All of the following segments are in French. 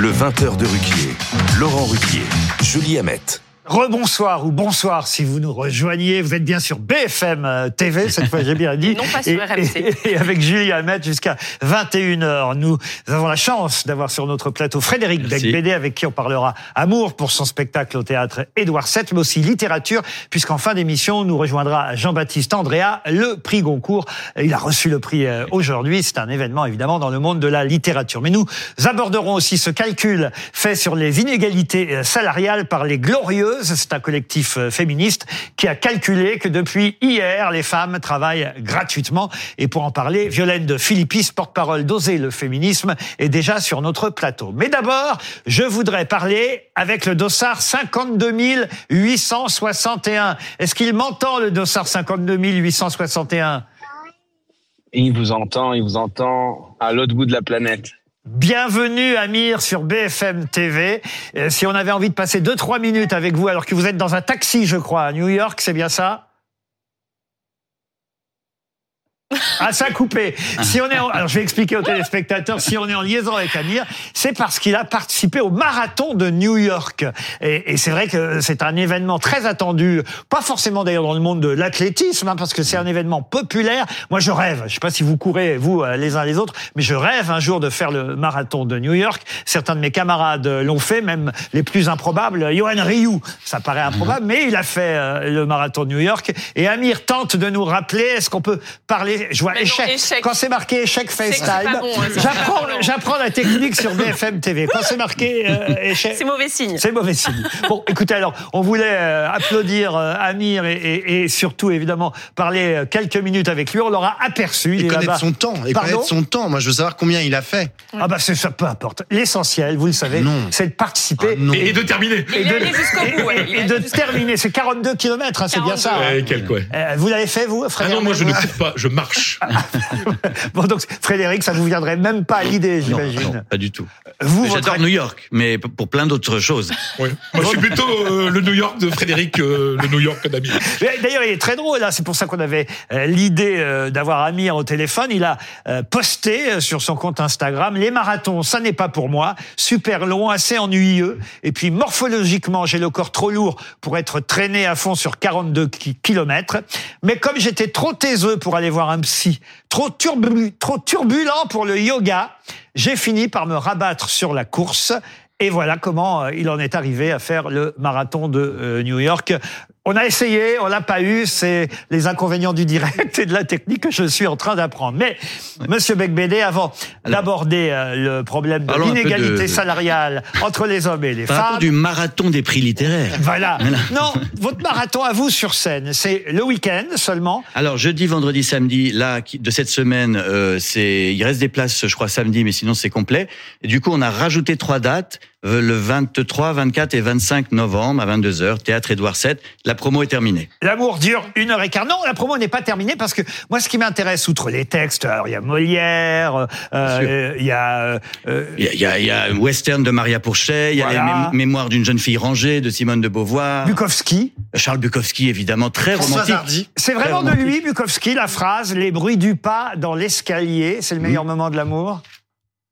Le 20h de Ruquier. Laurent Ruquier. Julie Hamet. Rebonsoir ou bonsoir si vous nous rejoignez. Vous êtes bien sur BFM euh, TV, cette fois j'ai bien dit. non pas sur et, RMC. Et, et avec Julie Hamet jusqu'à 21h. Nous avons la chance d'avoir sur notre plateau Frédéric. Becbédé avec qui on parlera amour pour son spectacle au théâtre Édouard VII, mais aussi littérature, puisqu'en fin d'émission, nous rejoindra Jean-Baptiste Andrea, le prix Goncourt. Il a reçu le prix euh, aujourd'hui. C'est un événement évidemment dans le monde de la littérature. Mais nous aborderons aussi ce calcul fait sur les inégalités euh, salariales par les C'est un collectif euh, féministe qui a calculé que depuis hier, les femmes travaillent gratuitement. Et pour en parler, Violaine de Philippis, porte-parole d'Oser le féminisme, est déjà sur notre plateau. Mais d'abord, je voudrais parler avec le dossard 52 861. Est-ce qu'il m'entend, le dossard 52 861 Il vous entend, il vous entend à l'autre bout de la planète. Bienvenue Amir sur BFM TV. Euh, si on avait envie de passer 2-3 minutes avec vous alors que vous êtes dans un taxi, je crois, à New York, c'est bien ça? Ah, ça a coupé. Si on est en- alors je vais expliquer aux téléspectateurs, si on est en liaison avec Amir, c'est parce qu'il a participé au marathon de New York. Et, et c'est vrai que c'est un événement très attendu, pas forcément d'ailleurs dans le monde de l'athlétisme, hein, parce que c'est un événement populaire. Moi, je rêve, je sais pas si vous courez, vous, euh, les uns les autres, mais je rêve un jour de faire le marathon de New York. Certains de mes camarades l'ont fait, même les plus improbables. Johan Rioux, ça paraît improbable, mais il a fait euh, le marathon de New York. Et Amir tente de nous rappeler, est-ce qu'on peut parler Je vois non, échec. échec. Quand c'est marqué échec FaceTime, bon, hein, j'apprends, pas bon. j'apprends la technique sur BFM TV. Quand c'est marqué euh, échec, C'est mauvais signe. c'est mauvais signe. Bon, écoutez, alors, on voulait euh, applaudir euh, Amir et, et- et surtout, évidemment, parler quelques minutes avec lui. On l'aura aperçu. Il Et est connaître son temps. Et Pardon connaître son temps. Moi, je veux savoir combien il a fait. Ah bah, c'est ça, peu importe. L'essentiel, vous le savez, Non. c'est de participer. Ah non. et, Et de terminer. Et- bout. ouais. Il de terminer. C'est 42 kilomètres, hein, c'est bien ça. 42. hein. Ouais, quel ouais. Euh, vous l'avez fait, vous, Ah Frédéric non, moi je ne cours pas, je marche. Bon, donc, Frédéric, ça vous viendrait même pas à l'idée, j'imagine. non, pas du tout. Vous, J'adore votre- New York, mais pour plein d'autres choses. Ouais. Moi je suis plutôt euh, le New York de Frédéric, euh, le New York d'Ami. Mais D'ailleurs, il est très drôle. Là, c'est pour ça qu'on avait euh, l'idée euh, d'avoir Amir au téléphone. Il a euh, posté euh, sur son compte Instagram les marathons. Ça n'est pas pour moi. Super long, assez ennuyeux. Et puis morphologiquement, j'ai le corps trop lourd pour être traîné à fond sur 42 kilomètres. Mais comme j'étais trop taiseux pour aller voir un psy, trop, turbu- trop turbulent pour le yoga, j'ai fini par me rabattre sur la course. Et voilà comment euh, il en est arrivé à faire le marathon de euh, New York. On a essayé, on l'a pas eu. C'est les inconvénients du direct et de la technique que je suis en train d'apprendre. Mais, Monsieur Becbédé, avant d'aborder euh, le problème de l'inégalité de- salariale entre les hommes et les Par femmes. du marathon des prix littéraires. Voilà. Non, votre marathon à vous sur scène, c'est le week-end seulement. Alors jeudi, vendredi, samedi, là de cette semaine, euh, c'est il reste des places, je crois samedi, mais sinon c'est complet. Et du coup, on a rajouté trois dates le 23, 24 et 25 novembre à 22 h Théâtre Édouard VII. La promo est terminée. L'amour dure une heure et quart. Non, la promo n'est pas terminée parce que moi, ce qui m'intéresse, outre les textes, alors il y a Molière, euh, il y a euh, euh, Il y a, il y il y a un western de Maria Pourchet, il y a les mém- mémoires d'une jeune fille rangée de Simone de Beauvoir, Bukowski. Charles Bukowski évidemment très romantique. C'est vraiment de lui, Bukowski, la phrase Les bruits du pas dans l'escalier, c'est le meilleur moment de l'amour.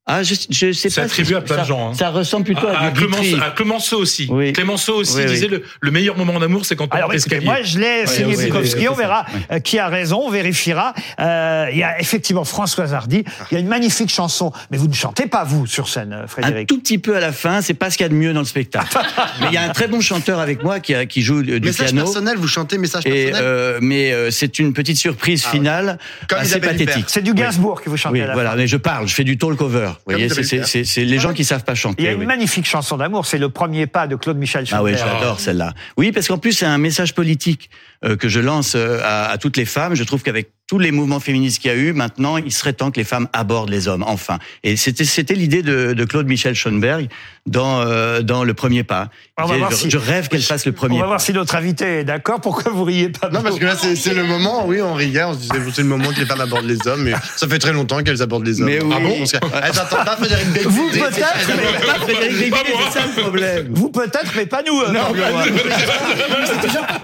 Ah, je, je sais C'est pas. attribué si- à plein de ça- gens, hein. Ça ressemble plutôt à, à, Guitry. Clémenceau, à Clémenceau aussi. Oui. Clémenceau aussi Oui, oui. disait le, le meilleur moment d'amour, c'est quand on Alors écoutez, moi je l'ai signé oui, Bukowski, oui, on verra oui. euh, qui a raison, on vérifiera. Euh, il y a effectivement Françoise Hardy, il y a une magnifique chanson, mais vous ne chantez pas vous sur scène, euh, Un Frédéric. tout petit peu à la fin, c'est pas ce qu'il y a de mieux dans le spectacle. mais il y a un très bon chanteur avec moi qui, a- qui joue du Message piano. personnel, vous chantez message Et personnel. euh, mais euh, c'est une petite surprise Ah finale Comme assez Isabelle pathétique. C'est du Gainsbourg que vous chantez à la voilà. Mais je parle, je fais du talk over. Vous voyez, c'est- les gens qui savent pas Il y chanter. a une oui. magnifique chanson d'amour, c'est le premier pas de Claude Michel Ah oui, Schubert. j'adore celle-là. Oui, parce qu'en plus c'est un message politique euh, que je lance euh, à, à toutes les femmes. Je trouve qu'avec tous les mouvements féministes qu'il y a eu, maintenant, il serait temps que les femmes abordent les hommes, enfin. Et c'était c'était l'idée de, de Claude Michel Schoenberg dans euh, dans le premier pas. On va voir je, si- je rêve qu'elle fasse le On premier va pas. voir si notre invité est d'accord. Pourquoi vous riez pas Non, parce que là, c'est le moment, oui, on riait, on se disait, c'est le moment que les femmes abordent les hommes, mais ça fait très longtemps qu'elles abordent les hommes. Mais oui. Ah bon Eh, T'entends pas Frédéric Becbédé Vous peut-être, mais Pas Frédéric Béguet, Pas moi. c'est ça le problème. vous peut-être, mais pas nous. euh, Pablo.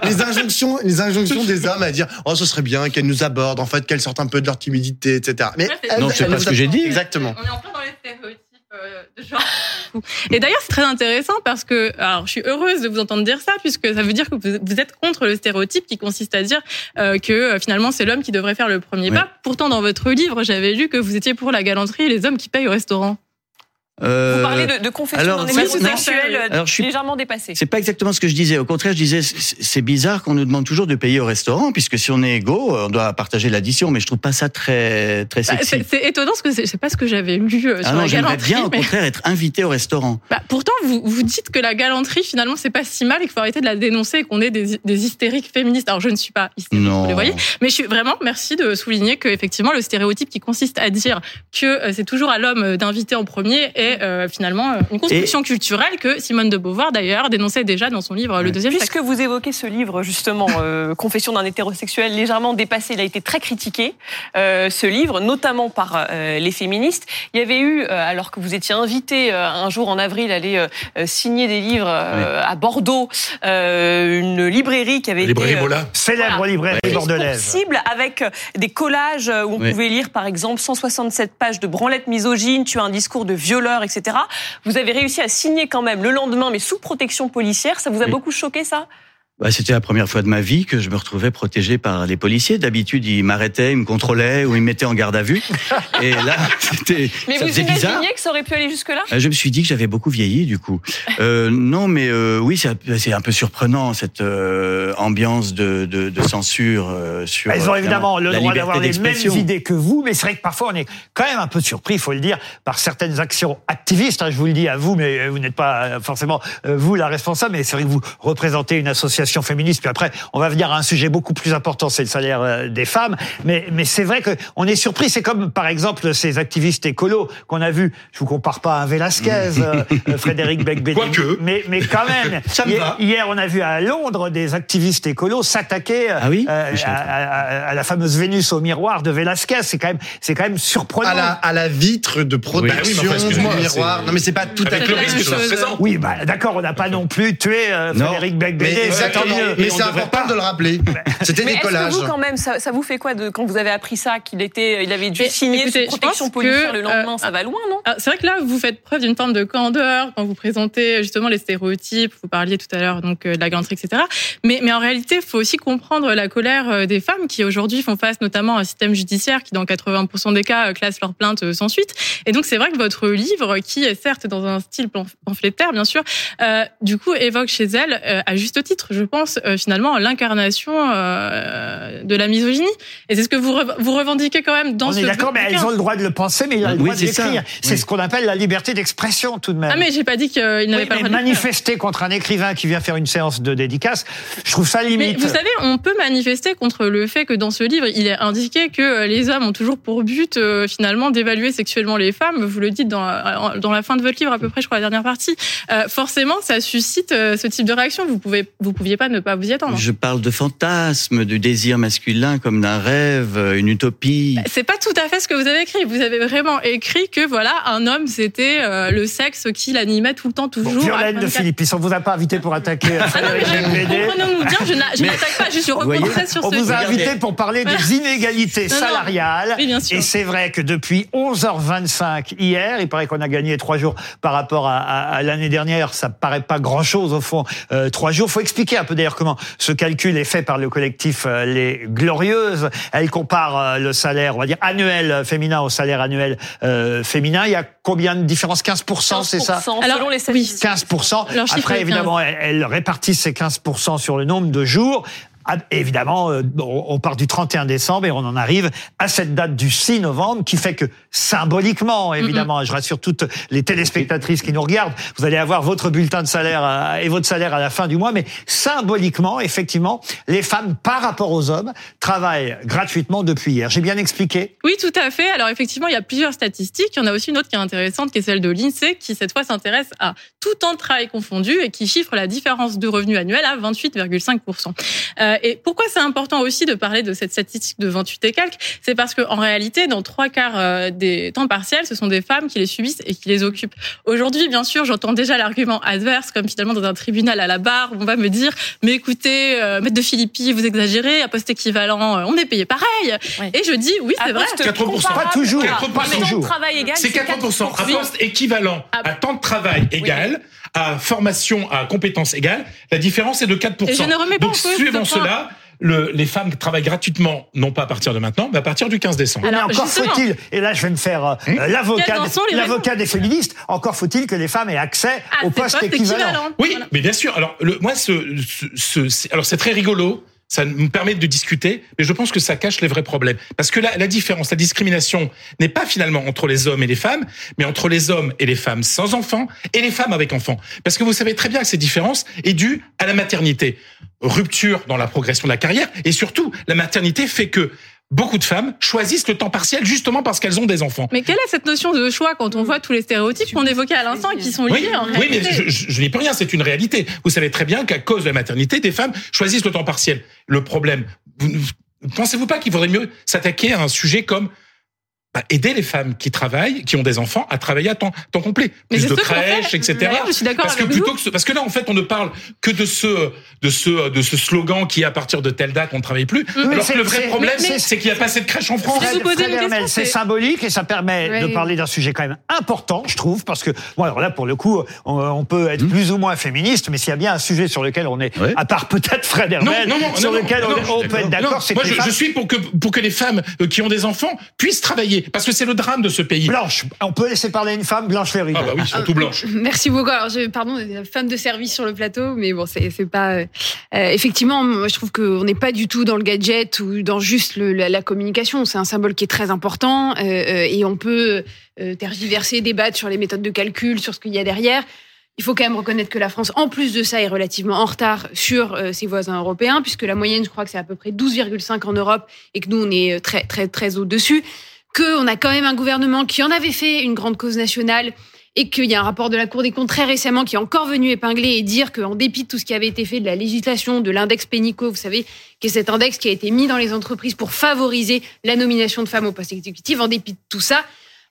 les injonctions, les injonctions des hommes à dire, oh, ce serait bien qu'elles nous abordent, en fait, qu'elles sortent un peu de leur timidité, etc. Mais Ouais, Non, c'est pas ce que j'ai dit. Exactement. On est en plein dans les stéréotypes euh, de genre. Et d'ailleurs, c'est très intéressant parce que, alors, je suis heureuse de vous entendre dire ça, puisque ça veut dire que vous êtes contre le stéréotype qui consiste à dire euh, que euh, finalement c'est l'homme qui devrait faire le premier pas. Pourtant, dans votre livre, j'avais lu que vous étiez pour la galanterie et les hommes qui payent au restaurant. Euh, Vous parlez de, de confession alors, non. euh, Alors, je suis- légèrement dépassé. C'est pas exactement ce que je disais. Au contraire, je disais, c'est bizarre qu'on nous demande toujours de payer au restaurant, puisque si on est égaux, on doit partager l'addition. Mais je trouve pas ça très très Bah, sexy. c'est c'est étonnant parce que c'est pas ce que j'avais lu euh, sur ah non, la j'aimerais bien au contraire être invité au restaurant. Bah, pourtant, vous, vous dites que la galanterie, finalement, c'est pas si mal et qu'il faut arrêter de la dénoncer et qu'on est des, des hystériques féministes. Alors, je ne suis pas hystérique, Non. vous le voyez. Mais je suis vraiment, merci de souligner que, effectivement, le stéréotype qui consiste à dire que euh, c'est toujours à l'homme d'inviter en premier est euh, finalement euh, une construction culturelle que Simone de Beauvoir, d'ailleurs, dénonçait déjà dans son livre Le deuxième sexe. Puisque vous évoquez ce livre, justement, euh, Confession d'un hétérosexuel légèrement dépassé, il a été très critiqué, euh, ce livre, notamment par euh, les féministes. Il y avait eu, alors que vous étiez invité euh, un jour en avril à aller signer des livres euh, à Bordeaux, euh, une librairie qui avait Librairie été... euh, Mola. Célèbre Voilà. librairie bordelaise. cible avec des collages où on Oui. pouvait lire par exemple 167 pages de branlettes misogynes, tu as un discours de etc. Vous avez réussi à signer quand même le lendemain, mais sous protection policière. Ça vous a Oui. beaucoup choqué ça? Bah, C'était la première fois de ma vie que je me retrouvais protégé par les policiers. D'habitude, ils m'arrêtaient, ils me contrôlaient ou ils me mettaient en garde à vue. Et là, c'était, Mais ça vous faisait bizarre. imaginiez que ça aurait pu aller jusque-là? Euh, Je me suis dit que j'avais beaucoup vieilli du coup. Euh, non, mais euh, oui, c'est c'est un peu surprenant cette euh, ambiance de, de, de censure euh, sur. Elles ont euh, évidemment le droit d'avoir les mêmes idées que vous, mais c'est vrai que parfois on est quand même un peu surpris, il faut le dire, par certaines actions activistes. hein, je vous le dis à vous, mais vous n'êtes pas forcément euh, vous la responsable. Mais c'est vrai que vous représentez une association féministe. Puis après, on va venir à un sujet beaucoup plus important, c'est le salaire euh, des femmes. Mais, mais c'est vrai que on est surpris. C'est comme par exemple ces activistes écolos qu'on a vus. Je vous compare pas à un Velasquez, euh, Frédéric Becbédé. Quoique. Mais, mais quand même. Ça me hier, va. hier, on a vu à Londres des activistes écolos s'attaquer Ah oui euh, à, à- à la fameuse Vénus au miroir de Velasquez. C'est quand même, c'est quand même surprenant. À la, à la vitre de Oui, protection enfin, excusez-moi, du miroir. Non, mais c'est pas tout à Avec fait le risque représente. Oui, bah, d'accord, on n'a pas non plus tué euh. Frédéric Mais, Mais c'est important de le rappeler. C'était Mais des est-ce que collages. vous, quand même, ça, ça vous fait quoi de, quand vous avez appris ça, qu'il était, il avait dû Mais signer écoutez, sous je protection pense policière que, le lendemain euh, Ça va loin, non? Ah, C'est vrai que là, vous faites preuve d'une forme de candeur quand vous présentez justement les stéréotypes. Vous parliez tout à l'heure donc euh, de la galanterie, etc. Mais, mais en réalité, il faut aussi comprendre la colère euh, des femmes qui aujourd'hui font face notamment à un système judiciaire qui, dans 80% des cas, euh, classe leurs plaintes euh, sans suite. Et donc, c'est vrai que votre livre, qui est certes dans un style pamphlétaire, bien sûr, euh, du coup, évoque chez elle, euh, à juste titre, je pense, euh, finalement, l'incarnation euh, de la misogynie. Et c'est ce que vous, re- vous revendiquez quand même dans On ce est d'accord, mais elles ont le droit de le penser, mais il a le Oui, droit de l'écrire. C'est Oui. ce qu'on appelle la liberté d'expression, tout de même. Ah, mais j'ai pas dit qu'il n'avait Oui, pas mais le droit de le faire. manifester contre un écrivain qui vient faire une séance de dédicace, je trouve ça Mais limite. vous savez, on peut manifester contre le fait que dans ce livre, il est indiqué que euh, les hommes ont toujours pour but euh, finalement d'évaluer sexuellement les femmes. Vous le dites dans, dans la fin de votre livre à peu près, je crois la dernière partie. Euh, forcément, ça suscite euh, ce type de réaction. Vous pouvez, vous pouviez pas ne pas vous y attendre. Je parle de fantasme, du désir masculin comme d'un rêve, une utopie. C'est pas tout à fait ce que vous avez écrit. Vous avez vraiment écrit que voilà, un homme, c'était euh, le sexe qui l'animait tout le temps, Bon, toujours. Violaine à de 24. Philippe, on vous a pas invité pour attaquer euh, Ah non, mais comprenons-nous bien, je n'attaque pas, juste je voyez, rebondis sur On ce vous a Regardez. invité pour parler des inégalités Non, non. salariales. Oui, bien sûr. Et c'est vrai que depuis 11h25 hier, il paraît qu'on a gagné trois jours par rapport à, à- à l'année dernière. Ça paraît pas grand-chose au fond. Euh, trois jours. Faut expliquer un peu d'ailleurs comment ce calcul est fait par le collectif euh, Les Glorieuses. Elle compare euh, le salaire, on va dire annuel féminin au salaire annuel euh, féminin. Il y a combien de différence? 15%, c'est ça? 15%, Alors, selon les statistiques. 15%. Leur chiffre Après, évidemment, elle, elle répartit ces 15% sur le nombre de jours. Ah, Évidemment, euh, on part du 31 décembre et on en arrive à cette date du 6 novembre qui fait que symboliquement, évidemment, je rassure toutes les téléspectatrices qui nous regardent, vous allez avoir votre bulletin de salaire euh, et votre salaire à la fin du mois, mais symboliquement, effectivement, les femmes, par rapport aux hommes, travaillent gratuitement depuis hier. J'ai bien expliqué Oui, tout à fait. Alors effectivement, il y a plusieurs statistiques. Il y en a aussi une autre qui est intéressante, qui est celle de l'INSEE, qui cette fois s'intéresse à tout temps de travail confondu et qui chiffre la différence de revenus annuels à 28,5%. Euh, Euh, et pourquoi c'est important aussi de parler de cette statistique de 28 et quelques? C'est parce qu'en réalité, dans trois quarts euh, des temps partiels, ce sont des femmes qui les subissent et qui les occupent. Aujourd'hui, bien sûr, j'entends déjà l'argument adverse, comme finalement dans un tribunal à la barre, où on va me dire, mais écoutez, euh, maître de Philippi, vous exagérez, à poste équivalent, euh, on est payé pareil. Oui. Et je dis, oui, c'est À vrai. poste 80%. comparable. Pas toujours. Ah, 80%. mais temps de toujours. travail égal, C'est 80%. À 4%. poste équivalent, Ah. à temps de travail égal, à formation, à compétences égales, la différence est de 4%. Et je ne remets pas Donc, en cause suivant cela, le- les femmes travaillent gratuitement, non pas à partir de maintenant, mais à partir du 15 décembre. Mais Alors, encore faut-il, et là je vais me faire euh, Hum euh, l'avocat, l'avocat des féministes, encore faut-il que les femmes aient accès Ah, au c'est poste poste équivalent. Oui, Voilà. mais bien sûr. Alors, le, moi, ce, ce, ce- alors c'est très rigolo. Ça me permet de discuter, mais je pense que ça cache les vrais problèmes. Parce que la, la différence, la discrimination n'est pas finalement entre les hommes et les femmes, mais entre les hommes et les femmes sans enfants et les femmes avec enfants. Parce que vous savez très bien que cette différence est due à la maternité. Rupture dans la progression de la carrière et surtout, la maternité fait que beaucoup de femmes choisissent le temps partiel justement parce qu'elles ont des enfants. Mais quelle est cette notion de choix quand on voit tous les stéréotypes qu'on évoquait à l'instant et qui sont liés Oui, en oui, réalité mais je, je, je n'y peux rien, c'est une réalité. Vous savez très bien qu'à cause de la maternité, des femmes choisissent le temps partiel. Le problème, vous ne pensez-vous pas qu'il faudrait mieux s'attaquer à un sujet comme bah, aider les femmes qui travaillent, qui ont des enfants, à travailler à temps, temps complet, Mais plus c'est de crèches, etc. Ouais, je suis d'accord Parce que avec plutôt vous. que ce- parce que là en fait on ne parle que de ce de ce de ce slogan qui est à partir de telle date on ne travaille plus. mais alors que le vrai problème mais- c'est qu'il n'y a pas assez de crèches en France. C'est symbolique et ça permet de parler d'un sujet quand même important, je trouve, parce que bon alors là pour le coup, on, on peut être plus ou moins féministe, mais s'il y a bien un sujet sur lequel on est, Ouais. à part peut-être Fred Hermel, non, non, sur non, lequel non, on, on peut être d'accord, c'est Moi, je, je suis pour que pour que les femmes euh, qui ont des enfants puissent travailler, parce que c'est le drame de ce pays. Blanche, on peut laisser parler une femme, Blanche Ferry. Ah bah oui, surtout blanche. Merci beaucoup. Alors, je, pardon, femme de service sur le plateau, mais bon, c'est c'est pas. euh, euh, effectivement, moi, je trouve qu'on n'est pas du tout dans le gadget ou dans juste le- la, la communication. C'est un symbole qui est très important euh, euh, et on peut euh, tergiverser, débattre sur les méthodes de calcul, sur ce qu'il y a derrière. Il faut quand même reconnaître que la France, en plus de ça, est relativement en retard sur euh, ses voisins européens, puisque la moyenne, je crois que c'est à peu près 12,5 en Europe et que nous, on est euh, très, très, très au-dessus. Qu'on a quand même un gouvernement qui en avait fait une grande cause nationale et qu'il y a un rapport de la Cour des comptes très récemment qui est encore venu épingler et dire qu'en dépit de tout ce qui avait été fait de la législation, de l'index Pénico, vous savez, qui est cet index qui a été mis dans les entreprises pour favoriser la nomination de femmes au poste exécutif, en dépit de tout ça,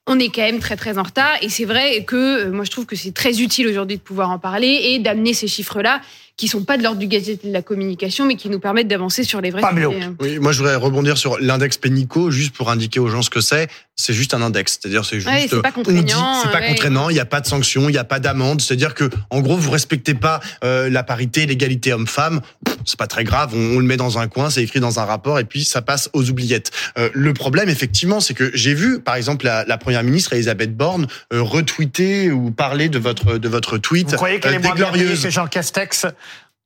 on est quand même très très en retard. Et c'est vrai que euh, moi je trouve que c'est très utile aujourd'hui de pouvoir en parler et d'amener ces chiffres-là qui sont pas de l'ordre du gadget et de la communication mais qui nous permettent d'avancer sur les vrais Pamelo. sujets. Oui, moi je voudrais rebondir sur l'index Pénico, juste pour indiquer aux gens ce que c'est. C'est juste un index, c'est-à-dire c'est juste. Ouais, c'est pas on contraignant, dit, c'est pas ouais. contraignant, il n'y a pas de sanction, il n'y a pas d'amende. C'est-à-dire que, en gros, vous respectez pas euh, la parité, l'égalité homme-femme. C'est pas très grave, on, on le met dans un coin, c'est écrit dans un rapport et puis ça passe aux oubliettes. Euh, le problème, effectivement, c'est que j'ai vu, par exemple, la, la première ministre Elisabeth Borne euh, retweeter ou parler de votre de votre tweet. Vous croyez qu'elle euh, est moins bien payée que Jean Castex?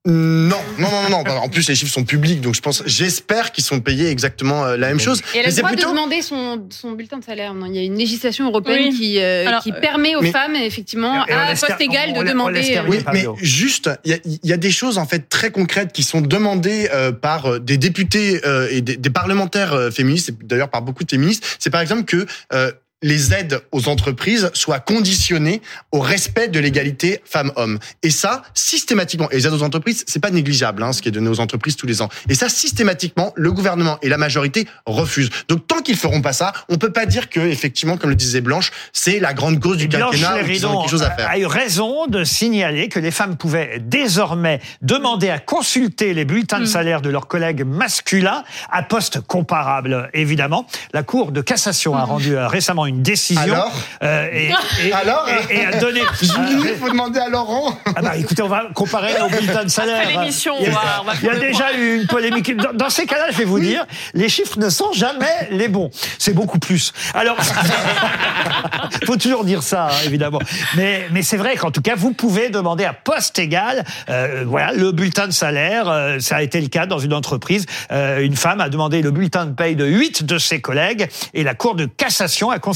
Non, non, non, non, non. En plus, les chiffres sont publics, donc je pense, j'espère qu'ils sont payés exactement euh, la même chose. Et elle a le droit plutôt- de demander son, son bulletin de salaire. Non, il y a une législation européenne Oui. qui, euh, Alors, qui euh, permet aux mais- femmes, effectivement, à poste égal, de demander. euh. Oui, mais juste, il y a, il y a des choses en fait très concrètes qui sont demandées euh, par des députés euh, et des, des parlementaires euh, féministes, et d'ailleurs par beaucoup de féministes. C'est par exemple que euh, les aides aux entreprises soient conditionnées au respect de l'égalité femmes-hommes. Et ça, systématiquement, et les aides aux entreprises, c'est pas négligeable, hein, ce qui est donné aux entreprises tous les ans. Et ça, systématiquement, le gouvernement et la majorité refusent. Donc tant qu'ils feront pas ça, on peut pas dire que, effectivement, comme le disait Blanche, c'est la grande cause du Blanche quinquennat ont Léridon quelque chose à faire. a eu raison de signaler que les femmes pouvaient désormais demander à consulter les bulletins de salaire de leurs collègues masculins à poste comparable, évidemment. La Cour de cassation a rendu euh, une décision. Alors euh, et, et- Alors et- et a donné. Julie, il faut demander à Laurent. Ah bah écoutez, on va comparer aux bulletins de salaire. Après l'émission, Il y a- on va- on va Il y a faire le déjà eu une polémique. Dans, dans ces cas-là, je vais vous dire, les chiffres ne sont jamais les bons. C'est beaucoup plus. Alors, faut toujours dire ça, hein, évidemment. Mais, mais c'est vrai qu'en tout cas, vous pouvez demander à poste égal, euh, voilà, le bulletin de salaire. euh, ça a été le cas dans une entreprise. Euh, une femme a demandé le bulletin de paye de huit de ses collègues et la Cour de cassation a considéré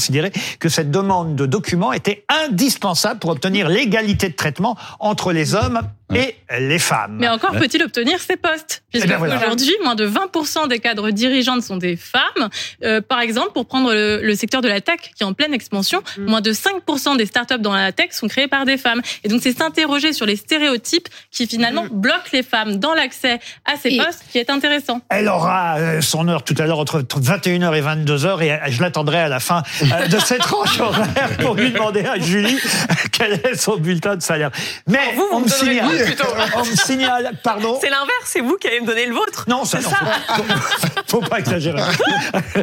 que cette demande de document était indispensable pour obtenir l'égalité de traitement entre les hommes et les femmes. Mais encore peut-il obtenir ces postes Eh Puisque ben voilà. aujourd'hui, moins de 20% des cadres dirigeantes sont des femmes. Euh, par exemple, pour prendre le, le secteur de la tech qui est en pleine expansion, Mm. moins de 5% des startups dans la tech sont créées par des femmes. Et donc, c'est s'interroger sur les stéréotypes qui finalement bloquent les femmes dans l'accès à ces Mm. Et- postes qui est intéressant. Elle aura euh, son heure tout à l'heure entre 21h et 22h et euh, je l'attendrai à la fin euh, de cette tranche horaire pour lui demander à Julie quel est son bulletin de salaire. Mais vous, vous on me me vôtre, plutôt. on me signale, pardon. C'est l'inverse, c'est vous qui allez me donner le vôtre. Non, ça, C'est non, faut, faut- faut pas exagérer.